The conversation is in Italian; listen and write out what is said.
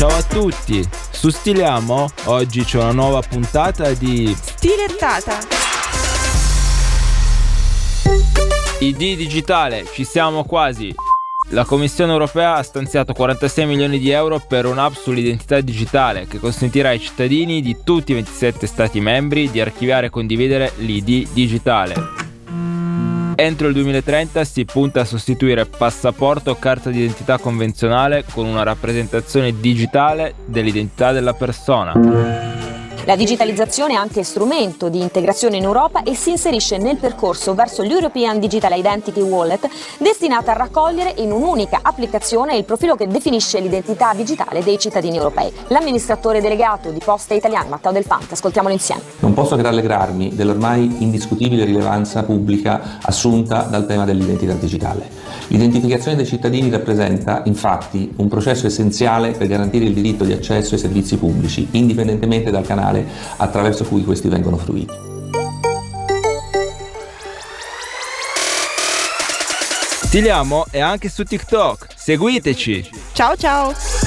Ciao a tutti, su Stiliamo oggi c'è una nuova puntata di Stilettata. ID Digitale, ci siamo quasi. La Commissione europea ha stanziato 46 milioni di euro per un'app sull'identità digitale che consentirà ai cittadini di tutti i 27 Stati membri di archiviare e condividere l'ID digitale. Entro il 2030 si punta a sostituire passaporto o carta d'identità convenzionale con una rappresentazione digitale dell'identità della persona. La digitalizzazione è anche strumento di integrazione in Europa e si inserisce nel percorso verso l'European Digital Identity Wallet destinata a raccogliere in un'unica applicazione il profilo che definisce l'identità digitale dei cittadini europei. L'amministratore delegato di Posta Italiana, Matteo Del Fante, ascoltiamolo insieme. Non posso che rallegrarmi dell'ormai indiscutibile rilevanza pubblica assunta dal tema dell'identità digitale. L'identificazione dei cittadini rappresenta, infatti, un processo essenziale per garantire il diritto di accesso ai servizi pubblici, indipendentemente dal canale attraverso cui questi vengono fruiti. Stiliamo è anche su TikTok. Seguiteci! Ciao ciao!